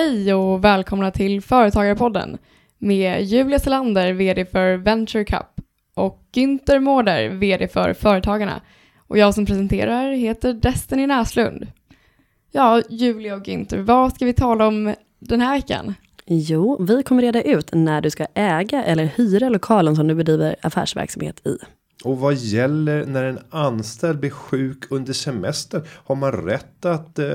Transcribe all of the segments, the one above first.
Hej och välkomna till Företagarpodden med Julia Selander, VD för Venture Cup och Günther Mårder, VD för Företagarna. Och jag som presenterar heter Destiny Näslund. Ja, Julia och Günther, vad ska vi tala om den här veckan? Jo, vi kommer reda ut när du ska äga eller hyra lokalen som du bedriver affärsverksamhet i. Och vad gäller när en anställd blir sjuk under semester? Har man rätt att eh,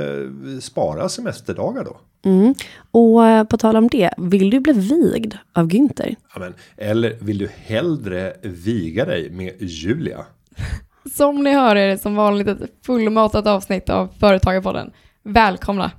spara semesterdagar då? Mm. Och eh, på tal om det, vill du bli vigd av Günther? Ja, men, eller vill du hellre viga dig med Julia? Som ni hör är det som vanligt ett fullmatat avsnitt av Företagarpodden. Välkomna!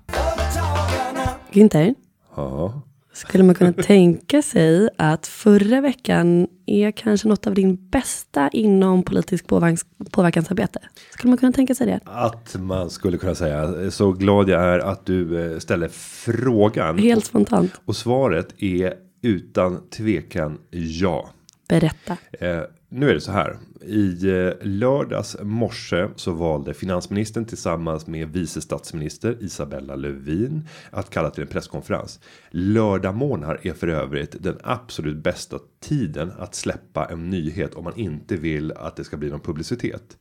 Günther, Ja. Skulle man kunna tänka sig att förra veckan är kanske något av din bästa inom politisk påverkans påverkansarbete? Skulle man kunna tänka sig det? Att man skulle kunna säga så glad jag är att du eh, ställer frågan. Helt spontant. Och svaret är utan tvekan ja. Berätta. Eh, nu är det så här. I eh, lördags morse så valde finansministern tillsammans med vice statsminister Isabella Lövin att kalla till en presskonferens. Lördag Lördagmorgnar är för övrigt den absolut bästa tiden att släppa en nyhet om man inte vill att det ska bli någon publicitet.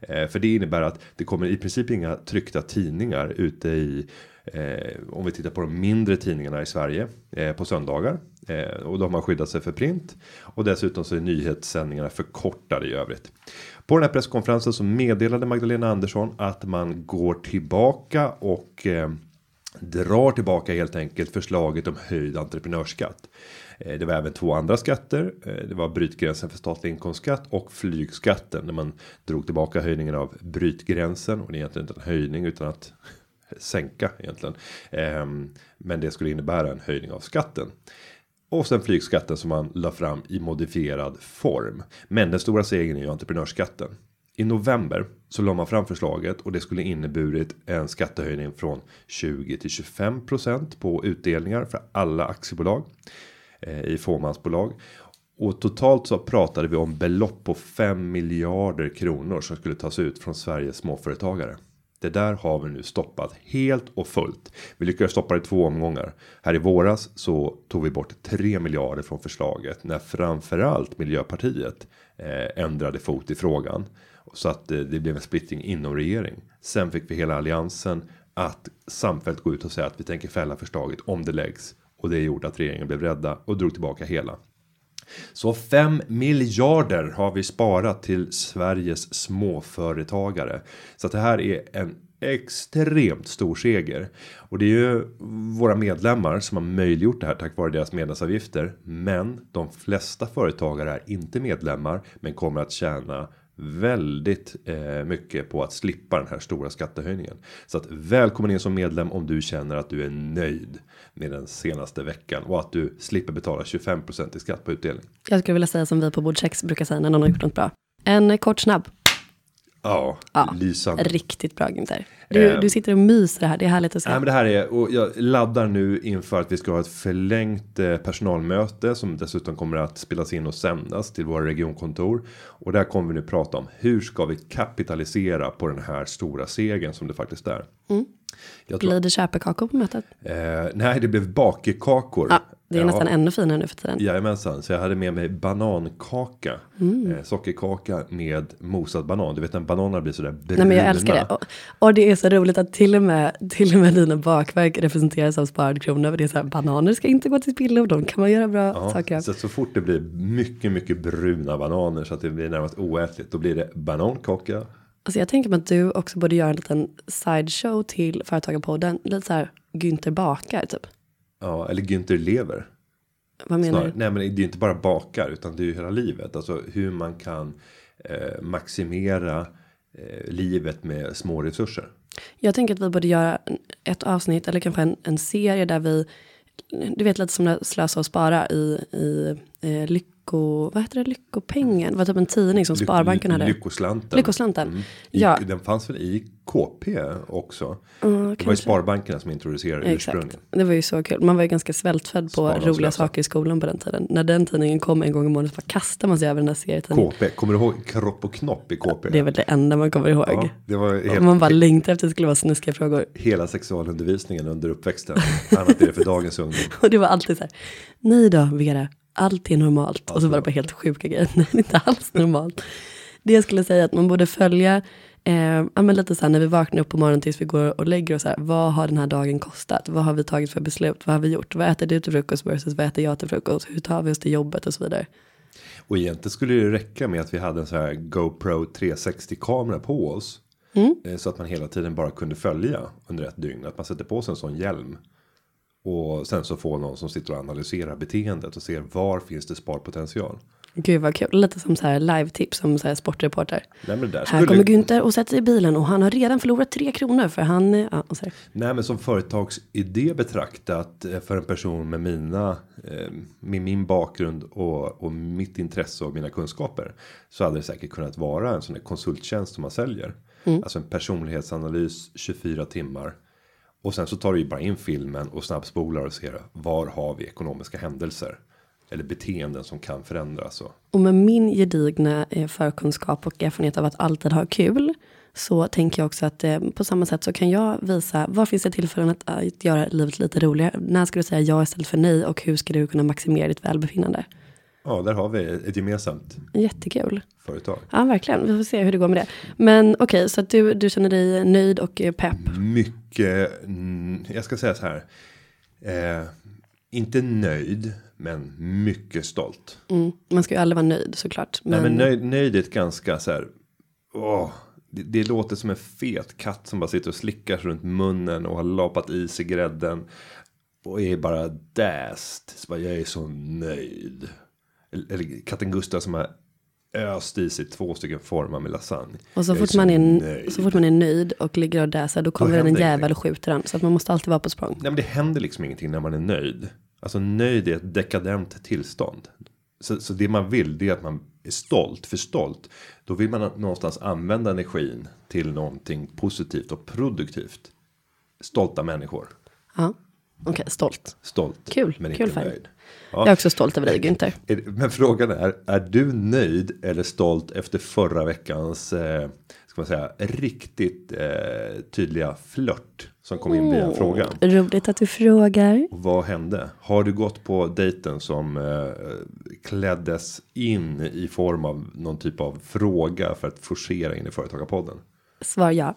Eh, för det innebär att det kommer i princip inga tryckta tidningar ute i eh, om vi tittar på de mindre tidningarna i Sverige eh, på söndagar eh, och då har man skyddat sig för print och dessutom så är nyhetssändningarna förkortade i övrigt. På den här presskonferensen så meddelade Magdalena Andersson att man går tillbaka och eh, drar tillbaka helt enkelt förslaget om höjd entreprenörsskatt. Eh, det var även två andra skatter. Eh, det var brytgränsen för statlig inkomstskatt och flygskatten när man drog tillbaka höjningen av brytgränsen och det är egentligen inte en höjning utan att sänka egentligen. Ehm, men det skulle innebära en höjning av skatten. Och sen flygskatten som man la fram i modifierad form. Men den stora segern är ju entreprenörsskatten. I november så la man fram förslaget och det skulle inneburit en skattehöjning från 20 till 25% på utdelningar för alla aktiebolag eh, i fåmansbolag. Och totalt så pratade vi om belopp på 5 miljarder kronor som skulle tas ut från Sveriges småföretagare. Det där har vi nu stoppat helt och fullt. Vi lyckades stoppa det i två omgångar. Här i våras så tog vi bort 3 miljarder från förslaget när framförallt Miljöpartiet eh, ändrade fot i frågan så att eh, det blev en splittring inom regering. Sen fick vi hela alliansen att samfällt gå ut och säga att vi tänker fälla förslaget om det läggs och det gjorde att regeringen blev rädda och drog tillbaka hela. Så 5 miljarder har vi sparat till Sveriges småföretagare. Så att det här är en extremt stor seger. Och det är ju våra medlemmar som har möjliggjort det här tack vare deras medlemsavgifter. Men de flesta företagare är inte medlemmar men kommer att tjäna väldigt eh, mycket på att slippa den här stora skattehöjningen. Så att välkommen in som medlem om du känner att du är nöjd med den senaste veckan och att du slipper betala 25% i skatt på utdelning. Jag skulle vilja säga som vi på bord 6 brukar säga när någon har gjort något bra. En kort snabb. Ja, Ja, lysande. Riktigt bra Günther. Du, Ehm. du sitter och myser här, det är härligt att se. Nej, men det här är och jag laddar nu inför att vi ska ha ett förlängt eh, personalmöte som dessutom kommer att spelas in och sändas till våra regionkontor och där kommer vi nu prata om hur ska vi kapitalisera på den här stora segern som det faktiskt är. Jag tror, Blir det köpekakor på mötet? eh, nej, det blev bakekakor. Ja, det är Ja. nästan ännu finare nu för tiden. Jajamensan, så jag hade med mig banankaka. Mm. Eh, sockerkaka med mosad banan. Du vet när bananer blir sådär bruna. Nej men jag älskar det. Och, och det är så roligt att till och med, till och med dina bakverk representeras av sparad krona. För det är så här, bananer ska inte gå till spillo, de kan man göra bra Ja, saker av. så, så fort det blir mycket, mycket bruna bananer så att det blir närmast oätligt. Då blir det banankaka. Alltså jag tänker mig att du också borde göra en liten sideshow till Företagarpodden. Lite så här Günther bakar typ. Ja, eller Günther lever. Vad menar Snarare. du? Nej, men det är ju inte bara bakar utan det är ju hela livet. Alltså hur man kan eh, maximera eh, livet med små resurser. Jag tänker att vi borde göra ett avsnitt eller kanske en, en serie där vi, du vet lite som det slösa och spara i, i eh, lycko, vad heter det, lyckopengen? Det var typ en tidning som Sparbanken hade. Lyckoslanten. Lyckoslanten. Mm. I, Ja. Den fanns väl i KP också? Ja, Det var ju. Sparbankerna som introducerade Exakt. ursprungligen. Det var ju så kul. Man var ju ganska svältfödd på roliga saker i skolan på den tiden. När den tidningen kom en gång i månaden så bara kastade man sig över den här serietidningen. KP, kommer du ihåg Kropp och Knopp i KP? Det är väl det enda man kommer ihåg. ja, det var helt, man bara längtar efter att det skulle vara snuskiga frågor. hela sexualundervisningen under uppväxten. Annat är det för dagens ungdom. Och det var alltid så här, nej då Vera, allt är normalt. och så var det bara helt sjuka grejer, nej det är inte alls normalt. Det jag skulle säga är att man borde följa, eh, ja, men lite så här när vi vaknar upp på morgonen tills vi går och lägger oss här, vad har den här dagen kostat? Vad har vi tagit för beslut? Vad har vi gjort? Vad äter du till frukost versus vad äter jag till frukost? Hur tar vi oss till jobbet och så vidare? Och egentligen skulle det räcka med att vi hade en så här GoPro 360 kamera på oss. Mm. Eh, Så att man hela tiden bara kunde följa under ett dygn. Att man sätter på sig en sån hjälm. Och sen så får någon som sitter och analyserar beteendet och ser var finns det sparpotential. Gud vad kul, lite som så här live-tips som så här sportreporter. Nej men, där Här kommer Günther och sätter sig i bilen och han har redan förlorat tre kronor för han, eh, ja, och så här. nej men som företagsidé betraktat eh, för en person med mina eh, med min bakgrund och, och mitt intresse och mina kunskaper så hade det säkert kunnat vara en sån här konsulttjänst som man säljer. Alltså en personlighetsanalys 24 timmar. Och sen så tar du ju bara in filmen och snabbspolar och ser var har vi ekonomiska händelser eller beteenden som kan förändras. Och, Och med min gedigna eh, förkunskap och erfarenhet av att alltid ha kul så tänker jag också att eh, på samma sätt så kan jag visa var finns det tillfällen att, att göra livet lite roligare. När ska du säga ja istället för nej och hur ska du kunna maximera ditt välbefinnande? Ja, där har vi ett gemensamt Jättekul. företag. Ja, verkligen. Vi får se hur det går med det. Men okej, så att du, du känner dig nöjd och eh, pepp. Mycket, jag ska säga så här. Eh, inte nöjd, men mycket stolt. Mm. Man ska ju aldrig vara nöjd såklart. Men, Nej, men nöjd, nöjd är ett ganska så här. Åh, det, det låter som en fet katt som bara sitter och slickar runt munnen och har lapat i sig grädden. Och är bara däst. Så bara, jag är så nöjd. Eller, katten Gustav som har öst i sig två stycken formar med lasagne. och så fort, så man är, nöjd. så fort man är nöjd och ligger och däsar då kommer en händer jävel och skjuter den. Så att man måste alltid vara på språng. Nej men det händer liksom ingenting när man är nöjd. Alltså nöjd är ett dekadent tillstånd. Så, så det man vill det är att man är stolt. För stolt. Då vill man någonstans använda energin till någonting positivt och produktivt. Stolta människor. Ja, okej, stolt. Stolt. Kul, Men kul inte färg. nöjd. Jag är också stolt över dig Günther. Men frågan är, är du nöjd eller stolt efter förra veckans, eh, ska man säga, riktigt eh, tydliga flört som kom in via frågan? Roligt att du frågar. Vad hände? Har du gått på dejten som eh, kläddes in i form av någon typ av fråga för att forcera in i företagarpodden? Svar ja.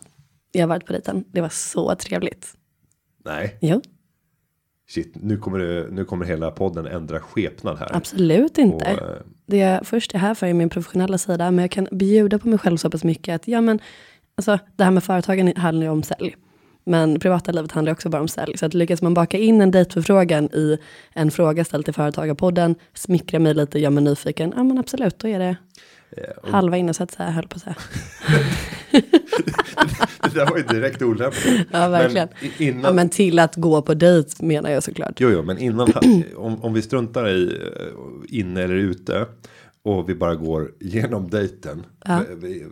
Jag har varit på dejten. Det var så trevligt. Nej, Jo, shit, nu kommer, det, nu kommer hela podden ändra skepnad här. absolut inte. Och, eh, Det jag först är här för är min professionella sida. Men jag kan bjuda på mig själv så pass mycket att ja men, alltså det här med företagen handlar ju om sälj. Men privata livet handlar också bara om sälj. Så att lyckas man baka in en dejtförfrågan i en fråga ställd till Företagarpodden, smickra mig lite, gör mig nyfiken, ja men absolut, då är det eh, halva inne så säga, höll på att säga. det där var ju direkt olämpligt. Ja, verkligen. Men innan, Ja, men till att gå på dejt menar jag såklart. Jo, jo, men innan, om, om vi struntar i eh, inne eller ute. Och vi bara går genom dejten. Ja. v-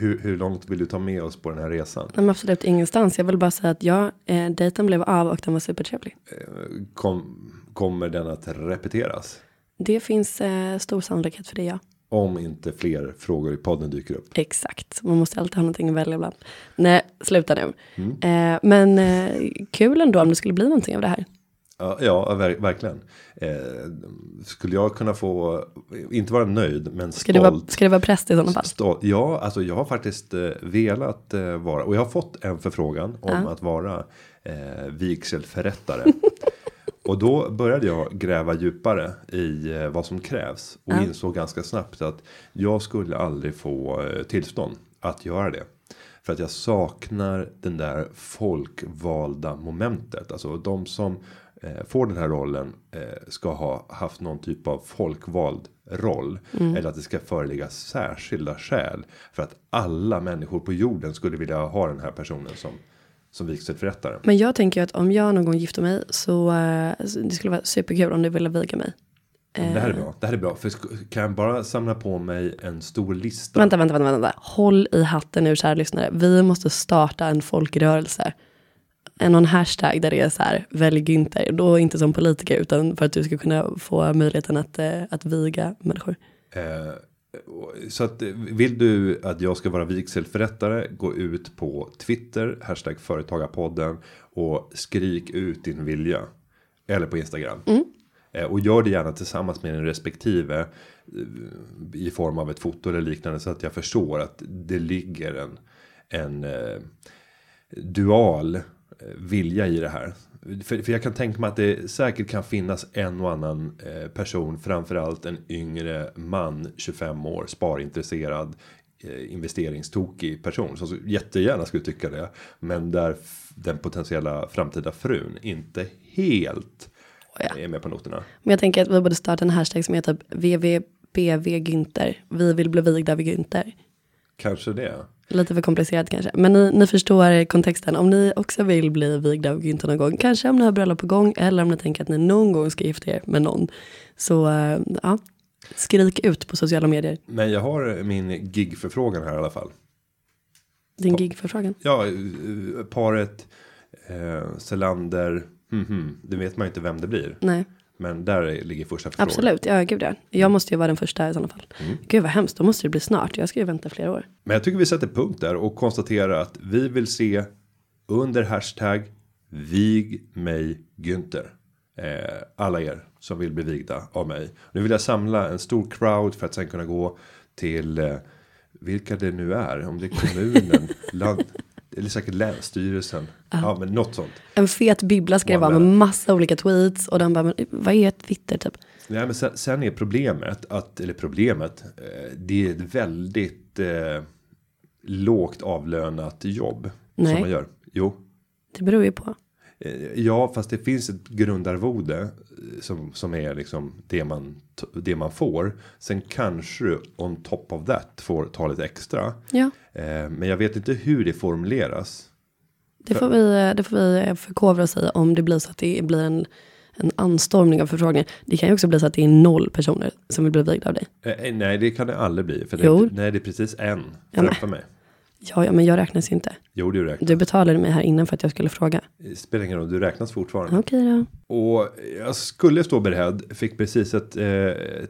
Hur, hur långt vill du ta med oss på den här resan? Nej, men absolut ingenstans. Jag vill bara säga att ja, eh, dejten blev av och den var supertrevlig. Kom, kommer den att repeteras? Det finns eh, stor sannolikhet för det, ja. Om inte fler frågor i podden dyker upp. Exakt. Man måste alltid ha någonting att välja ibland. Nej, sluta nu. Mm. Eh, men eh, kul ändå om det skulle bli någonting av det här. Ja, ja ver verkligen. Eh, skulle jag kunna få, inte vara nöjd, men Ska det, vara, stolt. ska det vara präst i sådana fall? Stolt. Ja, alltså jag har faktiskt eh, velat eh, vara, och jag har fått en förfrågan om Ja. att vara eh, vigselförrättare. och då började jag gräva djupare i eh, vad som krävs. Och Ja. insåg ganska snabbt att jag skulle aldrig få eh, tillstånd att göra det. För att jag saknar den där folkvalda momentet. Alltså de som eh, får den här rollen ska ha haft någon typ av folkvald roll. Eller att det ska föreligga särskilda skäl. För att alla människor på jorden skulle vilja ha den här personen som, som vigselförrättare. Men jag tänker att om jag någon gång gifter mig så, eh, så det skulle vara superkul om du ville viga mig. Det här är bra. Det här är bra. För kan jag bara samla på mig en stor lista. Vänta, vänta, vänta, vänta. Håll i hatten nu kära lyssnare. Vi måste starta en folkrörelse. En någon hashtag där det är så här, välj Günther. Då inte som politiker utan för att du ska kunna få möjligheten att, eh, att viga människor. Eh, så att eh, vill du att jag ska vara vigselförrättare. Gå ut på Twitter. Hashtag företagarpodden. Och skrik ut din vilja. Eller på Instagram. Eh, och gör det gärna tillsammans med en respektive. eh, I form av ett foto eller liknande. Så att jag förstår att det ligger en. En dual vilja i det här. För, för jag kan tänka mig att det säkert kan finnas en och annan eh, person, framförallt en yngre man, 25 år, sparintresserad, eh, investeringstokig person som så jättegärna skulle tycka det. Men där den potentiella framtida frun inte helt Oh ja. är med på noterna. Men jag tänker att vi borde starta en hashtag som heter typ VVBV Günther. Vi vill bli vigda av Günther. Kanske det. Lite för komplicerat kanske. Men ni, ni förstår kontexten. Om ni också vill bli vigda av Günther någon gång. Kanske om ni har bröllop på gång. Eller om ni tänker att ni någon gång ska gifta er med någon. Så eh, ja, skrik ut på sociala medier. Men jag har min gigförfrågan här i alla fall. Din gigförfrågan. Ja, eh, paret eh, Selander. Mhm, det vet man ju inte vem det blir. Nej, Men där är- ligger första förfrågan. absolut. Ja, gud ja. Jag måste ju vara den första i sådana fall. Mm. Gud vad hemskt. Då måste det bli snart. Jag ska ju vänta flera år. Men jag tycker vi sätter punkt där och konstaterar att vi vill se under hashtag vig mig Günther. Eh, alla er som vill bli vigda av mig. Nu vill jag samla en stor crowd för att sen kunna gå till eh, vilka det nu är. Om det är kommunen, land, eller säkert länsstyrelsen. Ja, men något sånt. En fet bibbla ska det vara med massa olika tweets. Och den bara, men vad är ett Twitter typ? Nej, men sen, sen är problemet att, eller problemet, eh, det är ett väldigt eh, lågt avlönat jobb Nej. som man gör. Jo, Det beror ju på. eh, ja, fast det finns ett grundarvode eh, som som är liksom det man det man får. Sen kanske du on top of that får ta lite extra. Ja, men jag vet inte hur det formuleras. det får vi, det får vi förkovra oss i om det blir så att det blir en, en anstormning av förfrågningar. Det kan ju också bli så att det är noll personer som vill bli vigda av dig. Eh, nej, det kan det aldrig bli. För Jo. det, nej, det är precis en Ja, framför mig. Ja, ja, men jag räknas ju inte. Jo, du räknas. Du betalade mig här innan för att jag skulle fråga. Spelar ingen roll, du räknas fortfarande. Okej då. Och jag skulle stå beredd. Fick precis ett eh,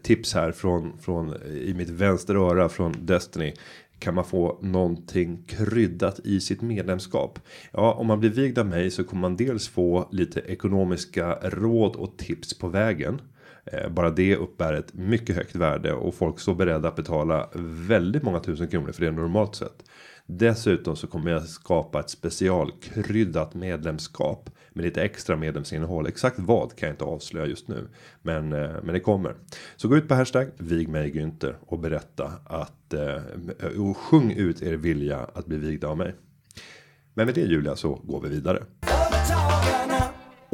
tips här från, från i mitt vänster öra från Destiny. Kan man få någonting kryddat i sitt medlemskap? Ja, om man blir vigd av mig så kommer man dels få lite ekonomiska råd och tips på vägen. Eh, bara det uppbär ett mycket högt värde och folk står beredda att betala väldigt många tusen kronor för det normalt sett. Dessutom så kommer jag skapa ett specialkryddat medlemskap med lite extra medlemsinnehåll. Exakt vad kan jag inte avslöja just nu, men eh, men det kommer. Så gå ut på hashtag vig mig Günther och berätta att eh, och sjung ut er vilja att bli vigda av mig. Men med det Julia så går vi vidare.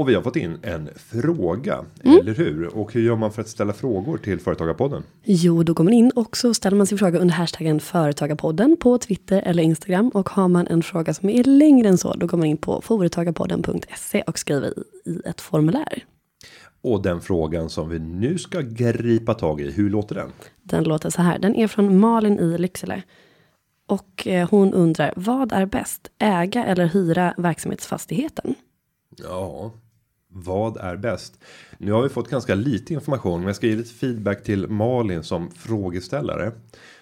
Och vi har fått in en fråga, eller hur? Och hur gör man för att ställa frågor till Företagarpodden? Jo, då går man in och så ställer man sin fråga under hashtaggen Företagarpodden på Twitter eller Instagram. Och har man en fråga som är längre än så, då går man in på företagarpodden.se och skriver i, i ett formulär. Och den frågan som vi nu ska gripa tag i, hur låter den? Den låter så här. Den är från Malin i Lycksele. Och eh, hon undrar, vad är bäst? Äga eller hyra verksamhetsfastigheten? Ja, vad är bäst? Nu har vi fått ganska lite information, men jag ska ge lite feedback till Malin som frågeställare.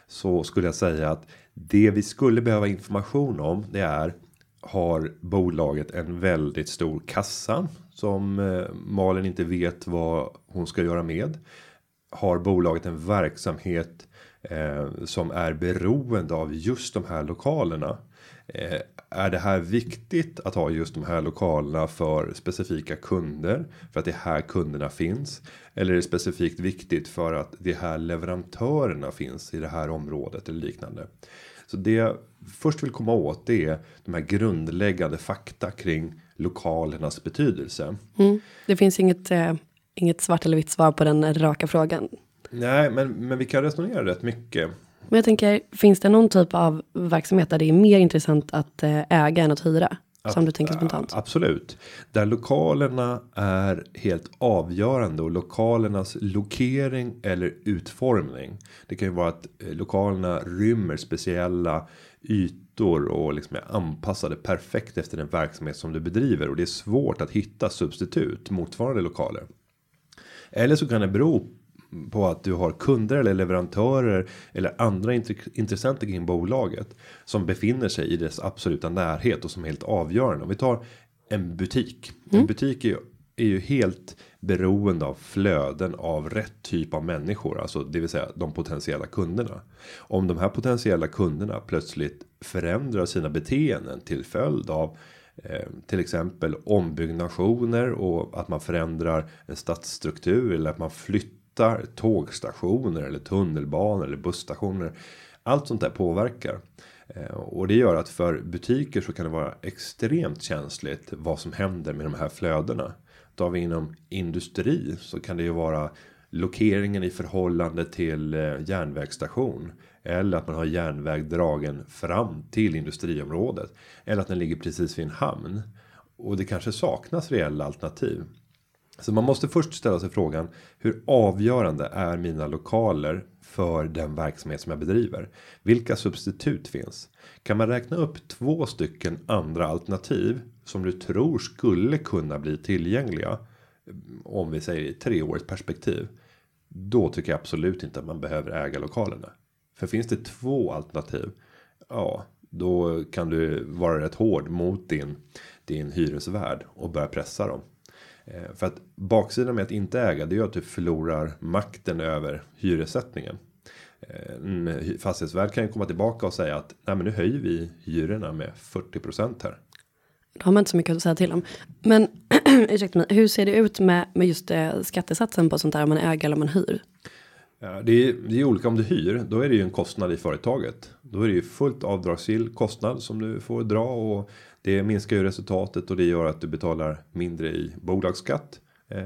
Så skulle jag säga att det vi skulle behöva information om det är har bolaget en väldigt stor kassa som eh, Malin inte vet vad hon ska göra med. Har bolaget en verksamhet eh, som är beroende av just de här lokalerna? Eh, är det här viktigt att ha just de här lokalerna för specifika kunder för att det är här kunderna finns? Eller är det specifikt viktigt för att det är här leverantörerna finns i det här området eller liknande? Så det jag först vill komma åt det är de här grundläggande fakta kring lokalernas betydelse. Mm. Det finns inget, eh, inget svart eller vitt svar på den raka frågan. Nej, men, men vi kan resonera rätt mycket. Men jag tänker, finns det någon typ av verksamhet där det är mer intressant att eh, äga än att hyra? som du tänker spontant? Absolut. Där lokalerna är helt avgörande och lokalernas lokering eller utformning. Det kan ju vara att eh, lokalerna rymmer speciella ytor och liksom är anpassade perfekt efter den verksamhet som du bedriver och det är svårt att hitta substitut motsvarande lokaler. Eller så kan det bero på att du har kunder eller leverantörer eller andra intressenter kring bolaget som befinner sig i dess absoluta närhet och som är helt avgörande. Om vi tar en butik. Mm. En butik är ju, är ju helt beroende av flöden av rätt typ av människor, alltså det vill säga de potentiella kunderna. Om de här potentiella kunderna plötsligt förändrar sina beteenden till följd av eh, till exempel ombyggnationer och att man förändrar en stadsstruktur eller att man flyttar båtar, tågstationer eller tunnelbanor eller busstationer. Allt sånt där påverkar. Eh, och det gör att för butiker så kan det vara extremt känsligt vad som händer med de här flödena. Tar vi inom industri så kan det ju vara lokeringen i förhållande till eh, järnvägsstation. Eller att man har järnväg dragen fram till industriområdet. Eller att den ligger precis vid en hamn. Och det kanske saknas reella alternativ. Så man måste först ställa sig frågan hur avgörande är mina lokaler för den verksamhet som jag bedriver? Vilka substitut finns? Kan man räkna upp två stycken andra alternativ som du tror skulle kunna bli tillgängliga? Om vi säger i tre års perspektiv. Då tycker jag absolut inte att man behöver äga lokalerna. För finns det två alternativ? Ja, då kan du vara rätt hård mot din din hyresvärd och börja pressa dem. Eh, för att baksidan med att inte äga det är att du förlorar makten över hyressättningen. Eh, en fastighetsvärd kan ju komma tillbaka och säga att nej men nu höjer vi hyrorna med 40% här. Då har man inte så mycket att säga till om. Men ursäkta mig, hur ser det ut med, med just eh, skattesatsen på sånt där om man äger eller om man hyr? Ja, det, är, det är olika om du hyr. Då är det ju en kostnad i företaget. Då är det ju fullt avdragsgill kostnad som du får dra och det minskar ju resultatet och det gör att du betalar mindre i bolagsskatt eh,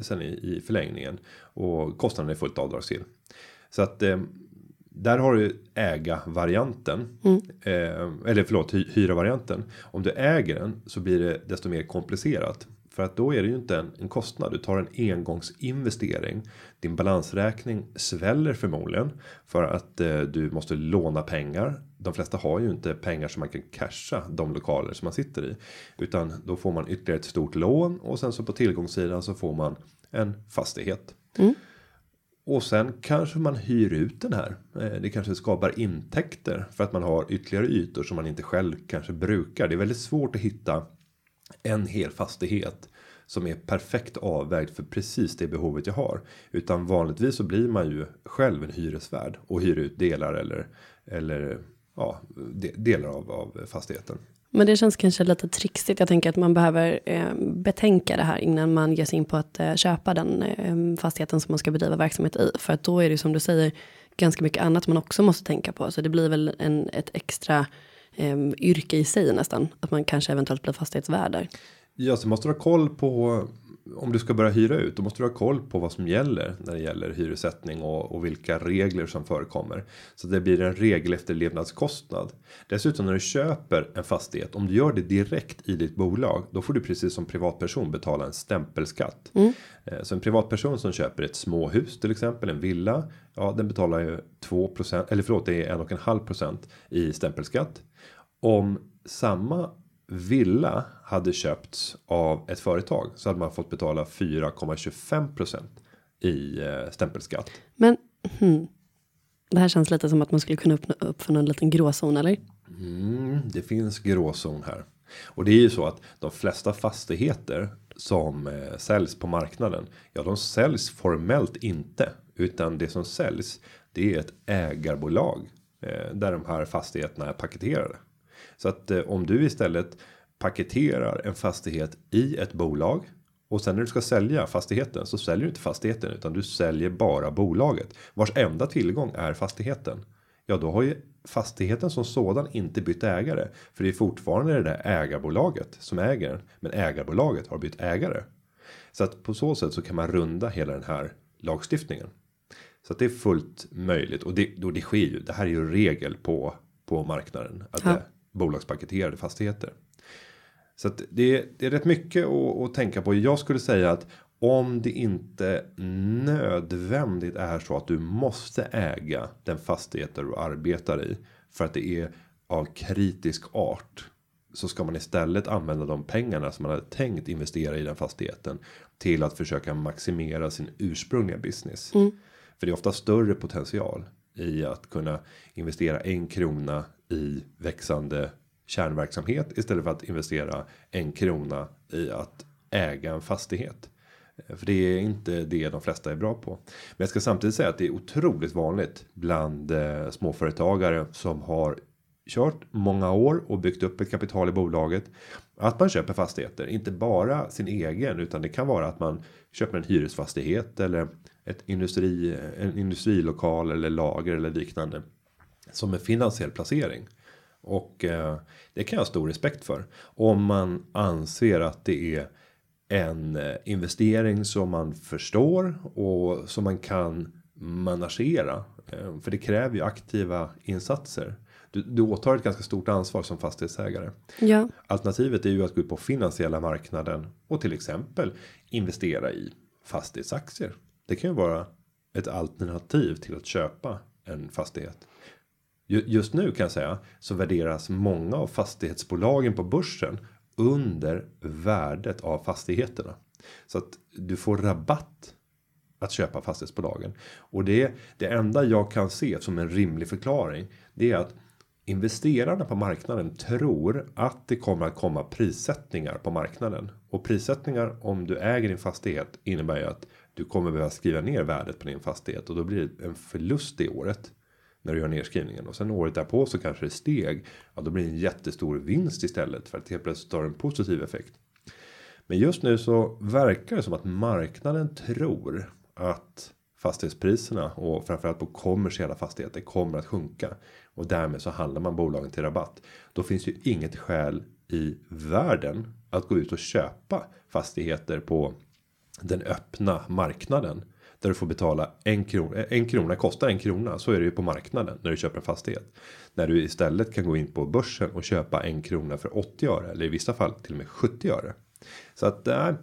sen i, i förlängningen och kostnaden är fullt avdragsgill. Så att eh, där har du äga varianten mm. eh, eller förlåt hyra varianten. Om du äger den så blir det desto mer komplicerat för att då är det ju inte en, en kostnad. Du tar en engångsinvestering. Din balansräkning sväller förmodligen för att eh, du måste låna pengar. De flesta har ju inte pengar som man kan casha de lokaler som man sitter i, utan då får man ytterligare ett stort lån och sen så på tillgångssidan så får man en fastighet. Mm. Och sen kanske man hyr ut den här. Eh, det kanske skapar intäkter för att man har ytterligare ytor som man inte själv kanske brukar. Det är väldigt svårt att hitta en hel fastighet som är perfekt avvägd för precis det behovet jag har. Utan vanligtvis så blir man ju själv en hyresvärd och hyr ut delar eller eller ja, delar av, av fastigheten. Men det känns kanske lite trixigt. Jag tänker att man behöver eh, betänka det här innan man ger sig in på att eh, köpa den eh, fastigheten som man ska bedriva verksamhet i. För att då är det som du säger ganska mycket annat man också måste tänka på. Så det blir väl en, ett extra eh, yrke i sig nästan. Att man kanske eventuellt blir fastighetsvärd där. Ja, så måste du ha koll på om du ska börja hyra ut, då måste du ha koll på vad som gäller när det gäller hyressättning och, och vilka regler som förekommer. Så det blir en regelefterlevnadskostnad. Dessutom när du köper en fastighet, om du gör det direkt i ditt bolag, då får du precis som privatperson betala en stämpelskatt. Mm. Eh, så en privatperson som köper ett småhus till exempel, en villa, ja den betalar ju 2% eller förlåt det är en och en halv procent i stämpelskatt. Om samma villa hade köpts av ett företag så hade man fått betala 4,25% i eh, stämpelskatt. Men hmm, det här känns lite som att man skulle kunna öppna upp för någon liten gråzon eller? Mm, det finns gråzon här. Och det är ju så att de flesta fastigheter som eh, säljs på marknaden. Ja, de säljs formellt inte, utan det som säljs. Det är ett ägarbolag eh, där de här fastigheterna är paketerade. Så att eh, om du istället paketerar en fastighet i ett bolag och sen när du ska sälja fastigheten så säljer du inte fastigheten utan du säljer bara bolaget vars enda tillgång är fastigheten. Ja, då har ju fastigheten som sådan inte bytt ägare för det är fortfarande det där ägarbolaget som äger den, men ägarbolaget har bytt ägare. Så att på så sätt så kan man runda hela den här lagstiftningen. Så att det är fullt möjligt och det, då det sker ju. Det här är ju regel på på marknaden att ja bolagspaketerade fastigheter. Så att det, det är rätt mycket att, att tänka på. Jag skulle säga att om det inte nödvändigt är så att du måste äga den fastighet där du arbetar i för att det är av kritisk art så ska man istället använda de pengarna som man hade tänkt investera i den fastigheten till att försöka maximera sin ursprungliga business. För det är ofta större potential i att kunna investera en krona i växande kärnverksamhet istället för att investera en krona i att äga en fastighet. För det är inte det de flesta är bra på. Men jag ska samtidigt säga att det är otroligt vanligt bland eh, småföretagare som har kört många år och byggt upp ett kapital i bolaget. Att man köper fastigheter, inte bara sin egen utan det kan vara att man köper en hyresfastighet eller ett industri, en industrilokal eller lager eller liknande. Som en finansiell placering. Och eh, det kan jag ha stor respekt för. Om man anser att det är en eh, investering som man förstår och som man kan managera. Eh, för det kräver ju aktiva insatser. Du, du åtar ett ganska stort ansvar som fastighetsägare. Ja, Alternativet är ju att gå ut på finansiella marknaden och till exempel investera i fastighetsaktier. Det kan ju vara ett alternativ till att köpa en fastighet. Just nu kan jag säga så värderas många av fastighetsbolagen på börsen under värdet av fastigheterna. Så att du får rabatt att köpa fastighetsbolagen. Och det, det enda jag kan se som en rimlig förklaring. Det är att investerarna på marknaden tror att det kommer att komma prissättningar på marknaden. Och prissättningar om du äger din fastighet innebär ju att du kommer behöva skriva ner värdet på din fastighet. Och då blir det en förlust i året. När du gör nedskrivningen och sen året därpå så kanske det steg. Ja då blir det en jättestor vinst istället för att helt plötsligt har en positiv effekt. Men just nu så verkar det som att marknaden tror att fastighetspriserna och framförallt på kommersiella fastigheter kommer att sjunka och därmed så handlar man bolagen till rabatt. Då finns ju inget skäl i världen att gå ut och köpa fastigheter på den öppna marknaden där du får betala en krona. Eh, en krona kostar en krona. Så är det ju på marknaden när du köper en fastighet. När du istället kan gå in på börsen och köpa en krona för 80 öre eller i vissa fall till och med 70 öre. Så att Eh,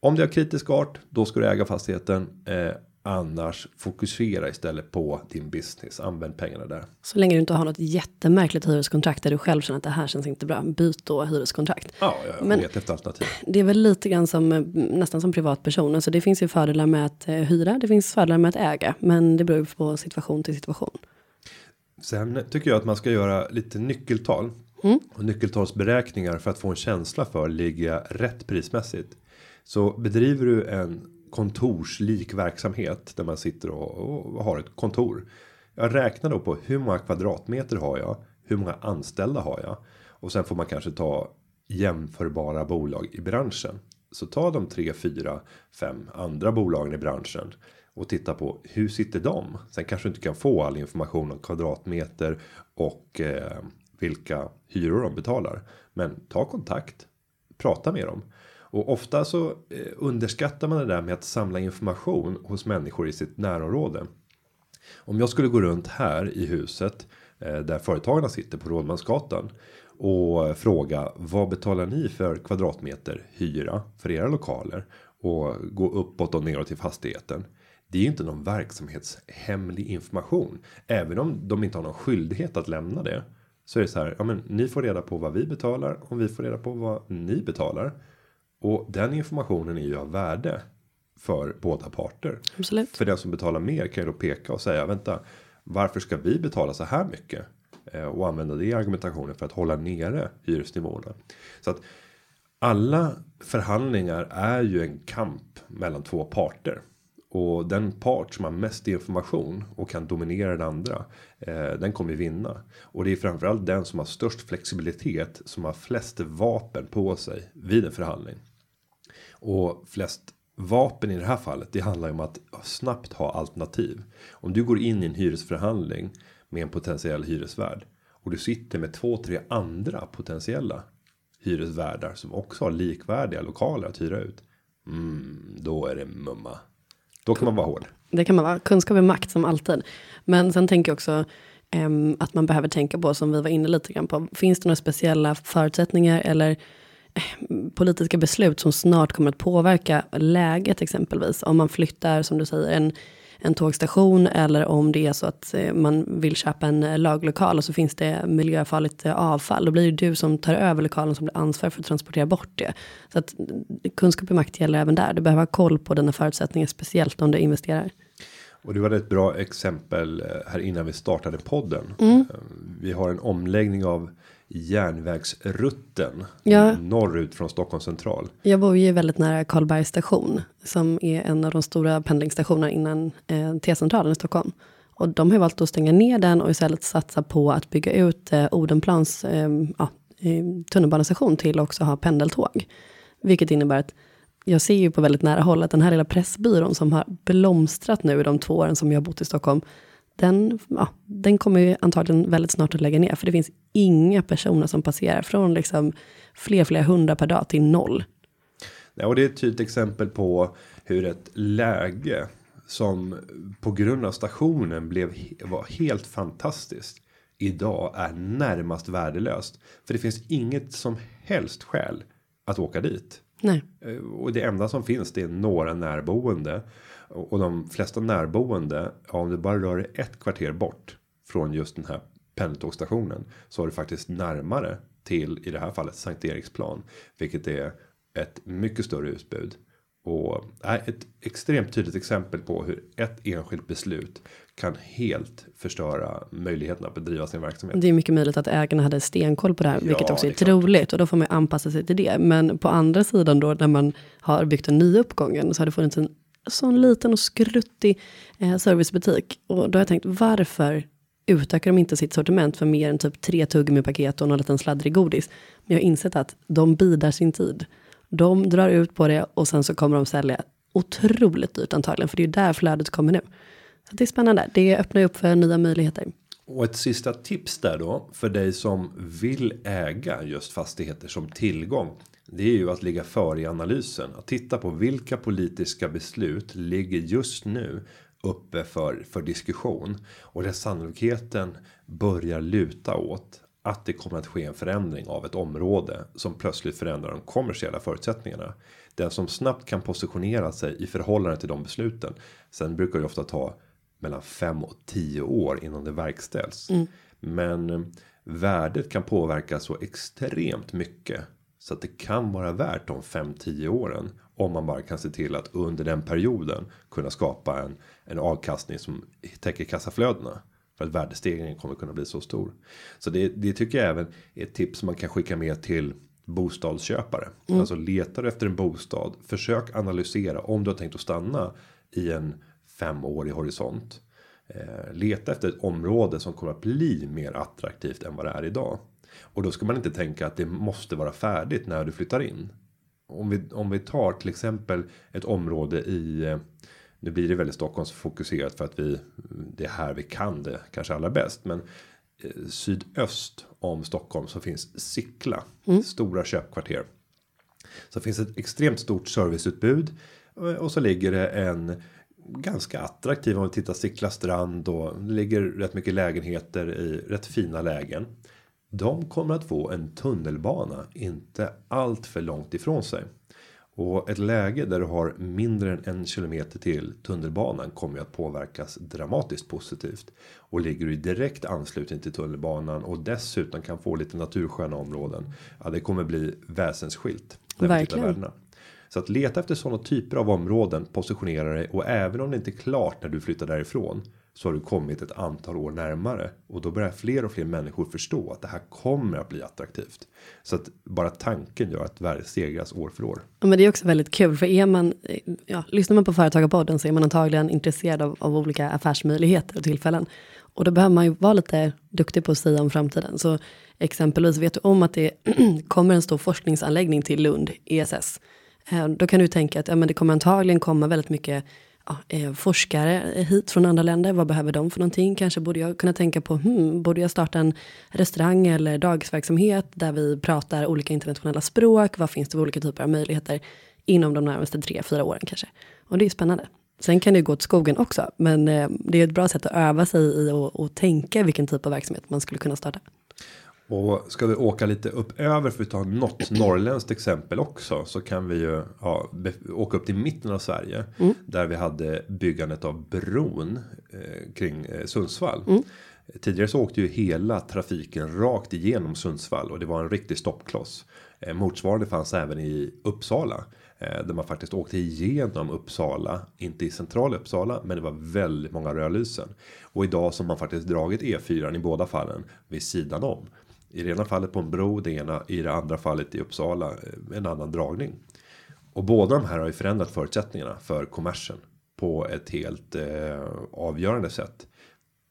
om det har kritisk art, då ska du äga fastigheten. Eh, annars fokusera istället på din business. Använd pengarna där. så länge du inte har något jättemärkligt hyreskontrakt där du själv känner att det här känns inte bra. Byt då hyreskontrakt. Ja, jag Men- vet efter alternativ. Det är väl lite grann som eh, nästan som privatperson. Alltså det finns ju fördelar med att eh, hyra. Det finns fördelar med att äga. Men det beror ju på situation till situation. Sen tycker jag att man ska göra lite nyckeltal. Och nyckeltalsberäkningar för att få en känsla för ligga rätt prismässigt. Så bedriver du en kontorslik verksamhet där man sitter och, och har ett kontor. Jag räknar då på hur många kvadratmeter har jag? Hur många anställda har jag? Och sen får man kanske ta jämförbara bolag i branschen. Så ta de tre, fyra, fem andra bolagen i branschen och titta på hur sitter de? Sen kanske du inte kan få all information om kvadratmeter och eh, vilka hyror de betalar. Men ta kontakt, prata med dem. Och ofta så eh, underskattar man det där med att samla information hos människor i sitt närområde. Om jag skulle gå runt här i huset eh, där företagarna sitter på Rådmansgatan och fråga vad betalar ni för kvadratmeter hyra för era lokaler och gå uppåt och neråt i fastigheten. Det är ju inte någon verksamhetshemlig information. Även om de inte har någon skyldighet att lämna det. Så är det så här, ja men ni får reda på vad vi betalar och vi får reda på vad ni betalar. Och den informationen är ju av värde för båda parter. Absolut. För den som betalar mer kan ju då peka och säga vänta. Varför ska vi betala så här mycket? Eh, Och använda det i argumentationen för att hålla nere hyresnivåerna. Så att alla förhandlingar är ju en kamp mellan två parter. Och den part som har mest information och kan dominera den andra. Eh, den kommer vinna. Och det är framförallt den som har störst flexibilitet. Som har flest vapen på sig vid en förhandling. Och flest vapen i det här fallet. Det handlar ju om att snabbt ha alternativ. Om du går in i en hyresförhandling med en potentiell hyresvärd. Och du sitter med två, tre andra potentiella hyresvärdar som också har likvärdiga lokaler att hyra ut. Mm, då är det mumma. Då kan man vara hård. Det kan man vara. Kunskap är makt som alltid. Men sen tänker jag också. att man behöver tänka på, som vi var inne lite grann på. Finns det några speciella förutsättningar eller politiska beslut som snart kommer att påverka läget exempelvis? Om man flyttar, som du säger, en, en tågstation eller om det är så att eh, man vill köpa en eh, laglokal och så finns det miljöfarligt eh, avfall. Då blir det du som tar över lokalen som blir ansvarig för att transportera bort det. Så att kunskap och makt gäller även där. Du behöver ha koll på dina förutsättningar, speciellt om du investerar. Och du hade ett bra exempel här innan vi startade podden. Mm. Vi har en omläggning av järnvägsrutten Ja. norrut från Stockholm central. Jag bor ju väldigt nära Karlbergs station som är en av de stora pendlingsstationerna innan eh, T-centralen i Stockholm. Och de har valt att stänga ner den och istället satsa på att bygga ut eh, Odenplans eh, ja, eh, tunnelbanestation till också ha pendeltåg. Vilket innebär att jag ser ju på väldigt nära håll att den här lilla pressbyrån som har blomstrat nu i de två åren som jag har bott i Stockholm. Den, ja, den kommer ju antagligen väldigt snart att lägga ner. För det finns inga personer som passerar från liksom fler, flera hundra per dag till noll. Ja, och det är ett tydligt exempel på hur ett läge som på grund av stationen blev var helt fantastiskt. Idag är närmast värdelöst. För det finns inget som helst skäl att åka dit. Nej. Eh, Och det enda som finns det är några närboende. Och de flesta närboende, ja, om det bara rör dig ett kvarter bort från just den här pendeltågsstationen. Så har du faktiskt närmare till i det här fallet Sankt Eriksplan. Vilket är ett mycket större utbud. Och är ett extremt tydligt exempel på hur ett enskilt beslut kan helt förstöra möjligheten att bedriva sin verksamhet. Det är mycket möjligt att ägarna hade stenkoll på det här, vilket Ja, också är, är troligt. Och då får man anpassa sig till det. Men på andra sidan då, när man har byggt en ny uppgången, så har det funnits en sån liten och skruttig eh, servicebutik. Och då har jag tänkt, varför utökar de inte sitt sortiment för mer än typ tre tuggummi-paket och någon liten sladdrig godis? Men jag har insett att de bidar sin tid. De drar ut på det och sen så kommer de sälja otroligt dyrt antagligen, för det är ju där flödet kommer nu. Så det är spännande, det öppnar upp för nya möjligheter. Och ett sista tips där då för dig som vill äga just fastigheter som tillgång. Det är ju att ligga före i analysen. Att titta på vilka politiska beslut ligger just nu uppe för, för diskussion. Och där sannolikheten börjar luta åt att det kommer att ske en förändring av ett område som plötsligt förändrar de kommersiella förutsättningarna. Den som snabbt kan positionera sig i förhållande till de besluten. Sen brukar det ofta ta mellan 5 och 10 år innan det verkställs. Men eh, värdet kan påverka så extremt mycket. Så att det kan vara värt de 5-10 åren. Om man bara kan se till att under den perioden kunna skapa en, en avkastning som täcker kassaflödena. För att värdestegringen kommer kunna bli så stor. Så det, det tycker jag även är ett tips man kan skicka med till bostadsköpare. Alltså letar efter en bostad. Försök analysera om du har tänkt att stanna i en femårig horisont. Eh, leta efter ett område som kommer att bli mer attraktivt än vad det är idag. Och då ska man inte tänka att det måste vara färdigt när du flyttar in. Om vi, om vi tar till exempel ett område i eh, nu blir det väldigt Stockholmsfokuserat för att vi det är här vi kan det kanske allra bäst. Men eh, sydöst om Stockholm så finns Sickla stora köpkvarter. Så finns ett extremt stort serviceutbud och så ligger det en ganska attraktiv om vi tittar Sickla strand och det ligger rätt mycket lägenheter i rätt fina lägen. De kommer att få en tunnelbana inte allt för långt ifrån sig. Och ett läge där du har mindre än en kilometer till tunnelbanan kommer ju att påverkas dramatiskt positivt. Och ligger du i direkt anslutning till tunnelbanan och dessutom kan få lite natursköna områden. Ja, det kommer bli väsensskilt. Verkligen. Så att leta efter sådana typer av områden, positionera dig och även om det inte är klart när du flyttar därifrån så har du kommit ett antal år närmare och då börjar fler och fler människor förstå att det här kommer att bli attraktivt. Så att bara tanken gör att värdet stegras år för år. Ja, men det är också väldigt kul, för är man, ja, lyssnar man på Företagarpodden så är man antagligen intresserad av, av olika affärsmöjligheter och tillfällen. Och då behöver man ju vara lite duktig på att säga om framtiden. Så exempelvis vet du om att det kommer en stor forskningsanläggning till Lund, ESS. Eh, då kan du tänka att ja, men det kommer antagligen komma väldigt mycket ja, eh, forskare hit från andra länder. Vad behöver de för någonting? Kanske borde jag kunna tänka på, hmm, borde jag starta en restaurang eller dagisverksamhet där vi pratar olika internationella språk? Vad finns det för olika typer av möjligheter inom de närmaste tre, fyra åren kanske? Och det är spännande. Sen kan det ju gå åt skogen också, men eh, det är ett bra sätt att öva sig i och, och tänka vilken typ av verksamhet man skulle kunna starta. Och ska vi åka lite upp över för att ta något norrländskt exempel också så kan vi ju ja, åka upp till mitten av Sverige där vi hade byggandet av bron eh, kring eh, Sundsvall. Tidigare så åkte ju hela trafiken rakt igenom Sundsvall och det var en riktig stoppkloss. Eh, motsvarande fanns även i Uppsala eh, där man faktiskt åkte igenom Uppsala, inte i centrala Uppsala, men det var väldigt många rödlysen. Och idag som man faktiskt dragit E4 i båda fallen vid sidan om. I det ena fallet på en bro, det ena i det andra fallet i Uppsala eh, en annan dragning. Och båda de här har ju förändrat förutsättningarna för kommersen på ett helt eh, avgörande sätt.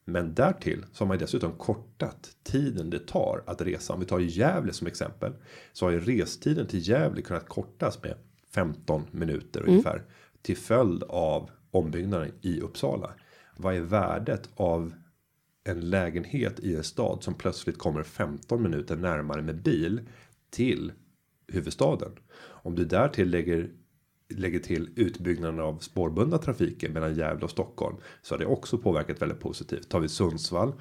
Men därtill så har man dessutom kortat tiden det tar att resa. Om vi tar Gävle som exempel så har ju restiden till Gävle kunnat kortas med 15 minuter ungefär till följd av ombyggnaden i Uppsala. Vad är värdet av en lägenhet i en stad som plötsligt kommer 15 minuter närmare med bil till huvudstaden. Om du därtill lägger lägger till utbyggnaden av spårbundna trafiken mellan Gävle och Stockholm så har det också påverkat väldigt positivt. Tar vi Sundsvall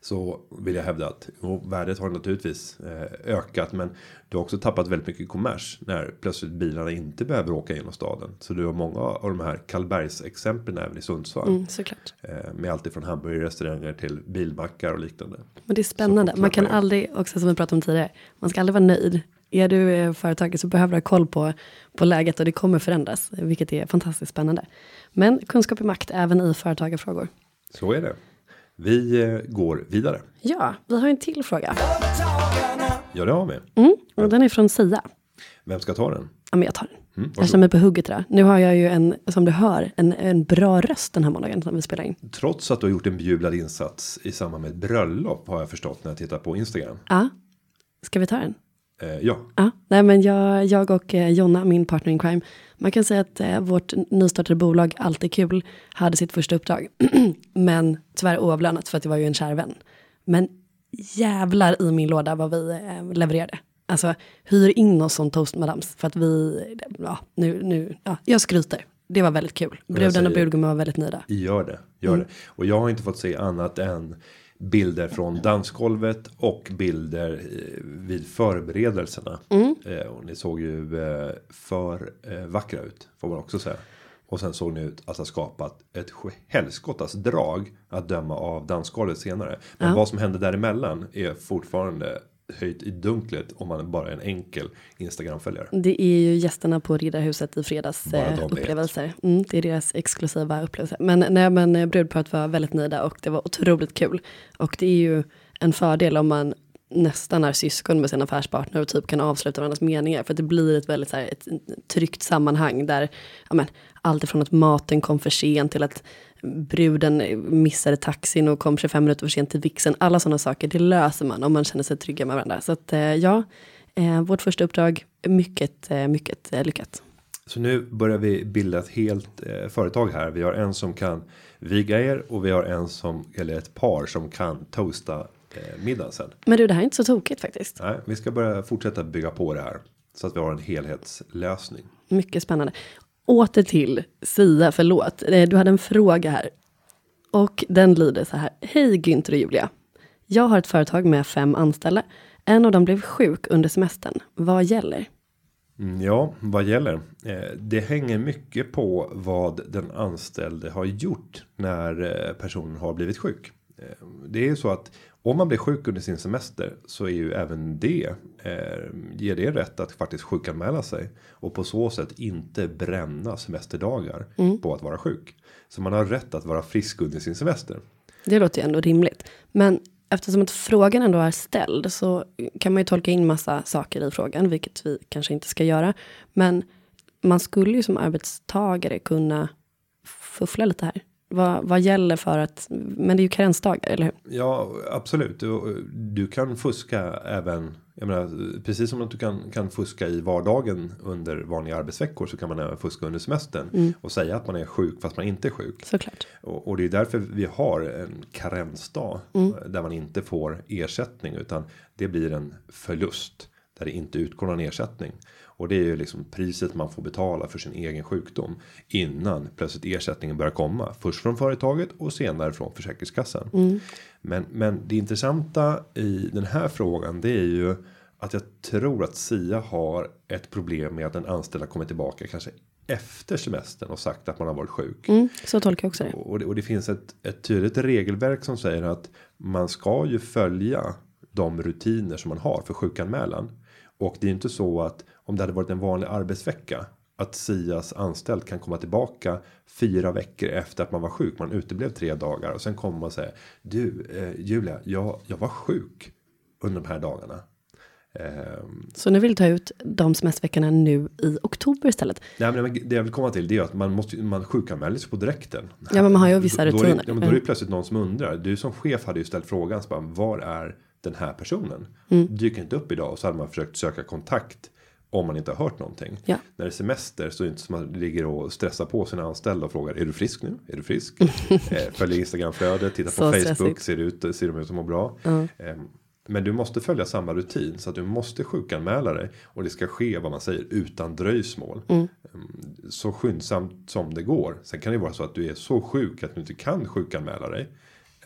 så vill jag hävda att värdet har naturligtvis eh, ökat men du har också tappat väldigt mycket kommers när plötsligt bilarna inte behöver åka genom staden. Så du har många av de här Karlbergs exemplen även i Sundsvall. Mm, såklart. Eh, med allt ifrån hamburgerrestauranger till bilmackar och liknande. Men det är spännande. Man kan aldrig, också som vi pratade om tidigare, man ska aldrig vara nöjd. Är du eh, företagare så behöver du ha koll på, på läget och det kommer förändras, vilket är fantastiskt spännande. Men kunskap är makt även i företagarfrågor. Så är det. Vi eh, går vidare. Ja, vi har en till fråga. Ja det har vi. Mm, och den är från Sia. Vem ska ta den? Ja, men jag tar den. Mm, jag känner mig på hugget idag. Nu har jag ju en, som du hör, en, en bra röst den här måndagen som vi spelar in. Trots att du har gjort en bejublad insats i samband med ett bröllop har jag förstått när jag tittar på Instagram. Ja, ska vi ta den? Eh, ja, Ja, nej men jag, jag och eh, Jonna, min partner in crime, man kan säga att eh, vårt nystartade bolag Alltid Kul hade sitt första uppdrag. men tyvärr oavlönat för att det var ju en kär vän. Men jävlar i min låda vad vi levererade. Alltså hyr in oss som toastmadams för att vi, ja nu, nu, ja, jag skryter. Det var väldigt kul. Bruden och brudgummen var väldigt nöjda. gör det. Gör det. Och jag har inte fått se annat än bilder från dansgolvet och bilder eh, vid förberedelserna. Eh, och ni såg ju eh, för vackra ut får man också säga. Och sen såg ni ut att ha skapat ett helskottas drag att döma av dansgolvet senare. Men Ja. vad som hände däremellan är fortfarande höjt i dunklet om man bara är en enkel Instagram-följare. Det är ju gästerna på Riddarhuset i fredags eh, upplevelser. Mm, det är deras exklusiva upplevelser. Men, nej, men eh, brudparet var väldigt nöjda och det var otroligt kul. Och det är ju en fördel om man nästan är syskon med sin affärspartner och typ kan avsluta varandras meningar. För att det blir ett väldigt så här, ett tryggt sammanhang där ja, men, allt ifrån att maten kom för sent till att bruden missade taxin och kom 25 minuter för sent till vixen. Alla sådana saker, det löser man om man känner sig trygga med varandra. Så att eh, ja, eh, vårt första uppdrag, mycket, eh, mycket lyckat. Så nu börjar vi bilda ett helt eh, företag här. Vi har en som kan viga er och vi har en som eller ett par som kan toasta eh, middagen sen. Men du, det här är inte så tokigt faktiskt. Nej, vi ska börja fortsätta bygga på det här så att vi har en helhetslösning. Mycket spännande. Åter till Sia, förlåt. Eh, du hade en fråga här. Och den lyder så här. Hej Günther och Julia. Jag har ett företag med fem anställda. En av dem blev sjuk under semestern. Vad gäller? Mm, ja, vad gäller? Eh, det hänger mycket på vad den anställde har gjort när eh, personen har blivit sjuk. Eh, det är så att om man blir sjuk under sin semester så är ju även det eh, ger det rätt att faktiskt sjukanmäla sig och på så sätt inte bränna semesterdagar på att vara sjuk. Så man har rätt att vara frisk under sin semester. Det låter ju ändå rimligt. Men eftersom att frågan ändå är ställd så kan man ju tolka in massa saker i frågan, vilket vi kanske inte ska göra. Men man skulle ju som arbetstagare kunna fuffla lite här. Vad, vad gäller för att, men det är ju karensdagar, eller hur? Ja, absolut. Du, du kan fuska även. Jag menar, precis som att du kan, kan fuska i vardagen under vanliga arbetsveckor så kan man även fuska under semestern och säga att man är sjuk fast man inte är sjuk. Såklart. Och, och det är därför vi har en karensdag där man inte får ersättning utan det blir en förlust där det inte utgår någon ersättning. Och det är ju liksom priset man får betala för sin egen sjukdom innan plötsligt ersättningen börjar komma. Först från företaget och senare från Försäkringskassan. Men, men det intressanta i den här frågan det är ju att jag tror att Sia har ett problem med att den anställda kommer tillbaka kanske efter semestern och sagt att man har varit sjuk. Mm, så tolkar jag också det. Och det, och det finns ett, ett tydligt regelverk som säger att man ska ju följa de rutiner som man har för sjukanmälan. Och det är inte så att om det hade varit en vanlig arbetsvecka att Sias anställd kan komma tillbaka fyra veckor efter att man var sjuk. Man uteblev tre dagar och sen kommer man säga du eh, Julia, jag, jag var sjuk under de här dagarna. Ehm, Så nu vill ta ut de semesterveckorna nu i oktober istället. Nej, men det jag vill komma till det är att man måste man sjukanmäler sig på direkten. Ja, men man har ju vissa Då- då är det- rutiner. Ja, men då är det plötsligt någon som undrar. Du som chef hade ju ställt frågan. Så bara, var är den här personen? Mm. Dyker inte upp idag. Och så hade man försökt söka kontakt. Om man inte har hört någonting. Ja. När det är semester så är det inte som man ligger och stressar på sina anställda och frågar. Är du frisk nu? Är du frisk? eh, följer Instagramflödet. Titta på Facebook. stressigt. Ser, det ut, ser de ut att må bra? Eh, men du måste följa samma rutin så att du måste sjukanmäla dig och det ska ske vad man säger utan dröjsmål. Mm. Mm, Så skyndsamt som det går. Sen kan det vara så att du är så sjuk att du inte kan sjukanmäla dig.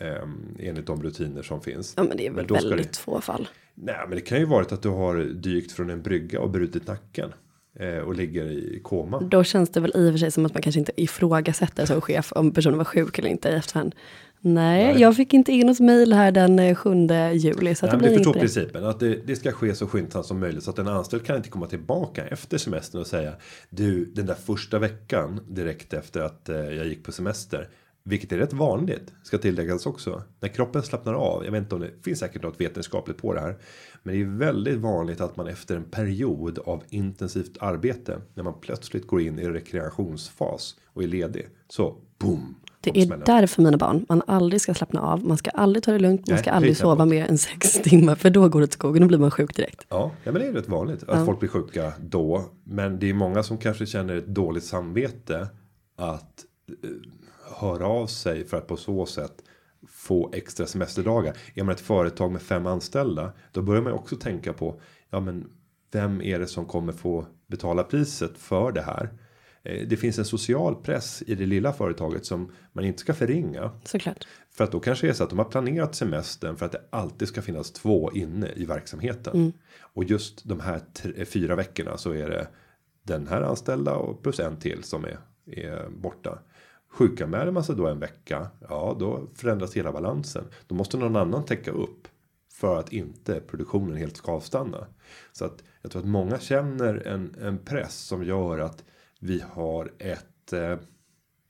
Um, enligt de rutiner som finns. Ja, men det är väl väldigt det, få fall. Nej, men det kan ju varit att du har dykt från en brygga och brutit nacken. Eh, och ligger i koma. Då känns det väl i och för sig som att man kanske inte ifrågasätter som chef om personen var sjuk eller inte i efterhand. Nej, Nej. jag fick inte in något mejl här den eh, 7 juli. Så Nej, det blir du inte förstår principen att det, det ska ske så skyndsamt som möjligt så att en anställd kan inte komma tillbaka efter semestern och säga du den där första veckan direkt efter att eh, jag gick på semester. Vilket är rätt vanligt ska tilläggas också. När kroppen slappnar av. Jag vet inte om det finns säkert något vetenskapligt på det här. Men det är väldigt vanligt att man efter en period av intensivt arbete. När man plötsligt går in i rekreationsfas och är ledig. Så boom. Det är därför mina barn, man aldrig ska slappna av, man ska aldrig ta det lugnt, man Nej, ska höj aldrig sova mer än sex timmar, för då går det åt skogen, då blir man sjuk direkt. Ja, ja men det är rätt vanligt att Ja. folk blir sjuka då. Men det är många som kanske känner ett dåligt samvete att eh, höra av sig för att på så sätt få extra semesterdagar. Är man ett företag med fem anställda då börjar man också tänka på ja, men vem är det som kommer få betala priset för det här? Eh, Det finns en social press i det lilla företaget som man inte ska förringa. Såklart. För att då kanske det är så att de har planerat semestern för att det alltid ska finnas två inne i verksamheten. Och just de här tre, fyra veckorna så är det den här anställda och plus en till som är, är borta. Sjukanmäler man sig då en vecka, ja då förändras hela balansen. Då måste någon annan täcka upp för att inte produktionen helt ska avstanna. Så att jag tror att många känner en, en press som gör att vi har ett eh,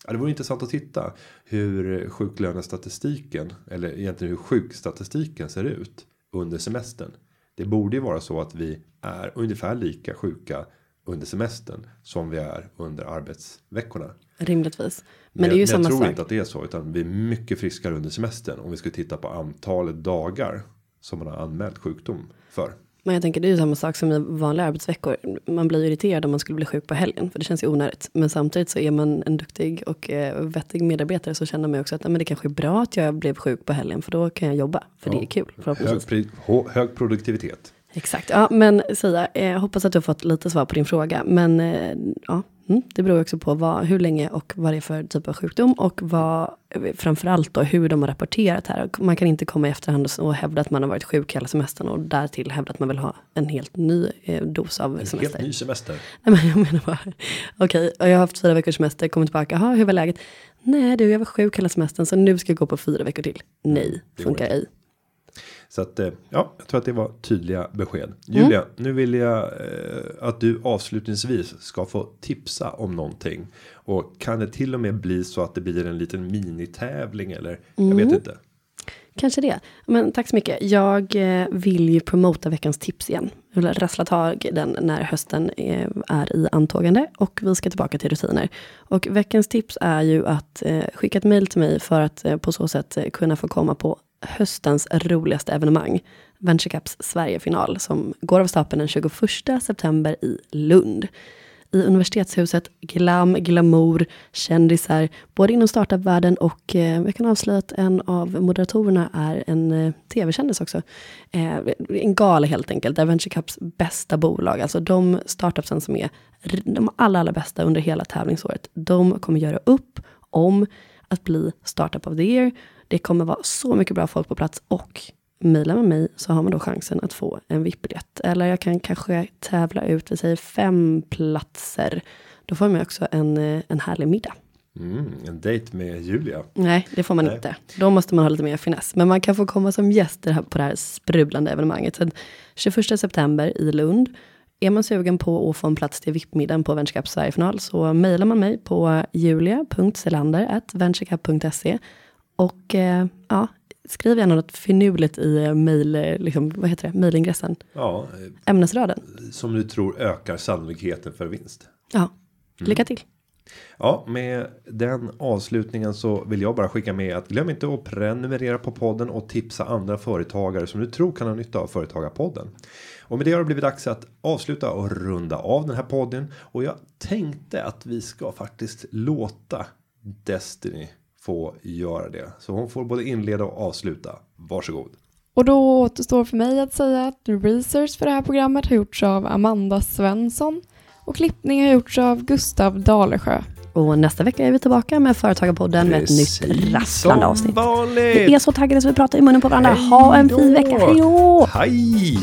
Ja, det vore intressant att titta hur sjuklönestatistiken eller egentligen hur sjukstatistiken ser ut under semestern. Det borde ju vara så att vi är ungefär lika sjuka under semestern som vi är under arbetsveckorna. Rimligtvis. Men, Men, det är ju jag, samma jag tror sak. inte att det är så utan vi är mycket friskare under semestern om vi skulle titta på antalet dagar som man har anmält sjukdom för. Men jag tänker det är ju samma sak som i vanliga arbetsveckor. Man blir irriterad om man skulle bli sjuk på helgen, för det känns ju onödigt. Men samtidigt så är man en duktig och eh, vettig medarbetare så känner man ju också att men det kanske är bra att jag blev sjuk på helgen, för då kan jag jobba, för det Ja. är kul. Hög, hög produktivitet. Exakt, ja men Sia, eh, hoppas att du har fått lite svar på din fråga. Men eh, ja, mm, det beror också på vad, hur länge och vad det är för typ av sjukdom och vad, eh, framförallt då hur de har rapporterat här. Man kan inte komma i efterhand och, hävda att man har varit sjuk hela semestern och därtill hävda att man vill ha en helt ny eh, dos av En semester. helt ny semester. Nej, men jag menar bara, okej, och jag har haft fyra veckors semester, kommit tillbaka, jaha, hur var läget? Nej du, jag var sjuk hela semestern, så nu ska jag gå på fyra veckor till. Nej, det funkar ej. Så att eh, ja, jag tror att det var tydliga besked. Julia, nu vill jag eh, att du avslutningsvis ska få tipsa om någonting. Och kan det till och med bli så att det blir en liten minitävling eller jag vet inte. Kanske det. Men tack så mycket. Jag eh, vill ju promota veckans tips igen. Jag vill rassla tag i den när hösten är i antågande och vi ska tillbaka till rutiner. Och veckans tips är ju att skicka ett mejl till mig för att på så sätt kunna få komma på höstens roligaste evenemang. Venture Cups Sverigefinal som går av stapeln den 21 september i Lund. i universitetshuset, glam, glamour, kändisar, både inom startupvärlden och eh, jag kan avslöja att en av moderatorerna är en eh, tv-kändis också. Eh, en gala helt enkelt, där Venture Cups bästa bolag, alltså de startupsen som är de allra, allra bästa under hela tävlingsåret, de kommer göra upp om att bli startup of the year. Det kommer vara så mycket bra folk på plats och mejlar med mig så har man då chansen att få en VIP-biljett. Eller jag kan kanske tävla ut, vi säger fem platser. Då får man också en, eh, en härlig middag. Mm, en dejt med Julia. Nej, det får man Nej. inte. Då måste man ha lite mer finess. Men man kan få komma som gäst här- på det här sprudlande evenemanget. Så 21 september i Lund. Är man sugen på att få en plats till VIP-middagen på Venture Cup Sverigefinal så mejlar man mig på julia.selander.venturecup.se och eh, ja, skriv gärna något finurligt i eh, mejl, eh, liksom, vad heter det, mejlingressen, Ja, eh, ämnesraden. som du tror ökar sannolikheten för vinst. Ja, lycka till. Ja, med den avslutningen så vill jag bara skicka med att glöm inte att prenumerera på podden och tipsa andra företagare som du tror kan ha nytta av företagarpodden. Och med det har det blivit dags att avsluta och runda av den här podden och jag tänkte att vi ska faktiskt låta Destiny få göra det. Så hon får både inleda och avsluta. Varsågod. Och då återstår för mig att säga att research för det här programmet har gjorts av Amanda Svensson och klippning har gjorts av Gustav Dalesjö. Och nästa vecka är vi tillbaka med Företagarpodden med ett nytt rasslande som avsnitt. vanligt. Vi är så taggade så vi pratar i munnen på varandra. Hej Ha en fin vecka. Hej då! Hej!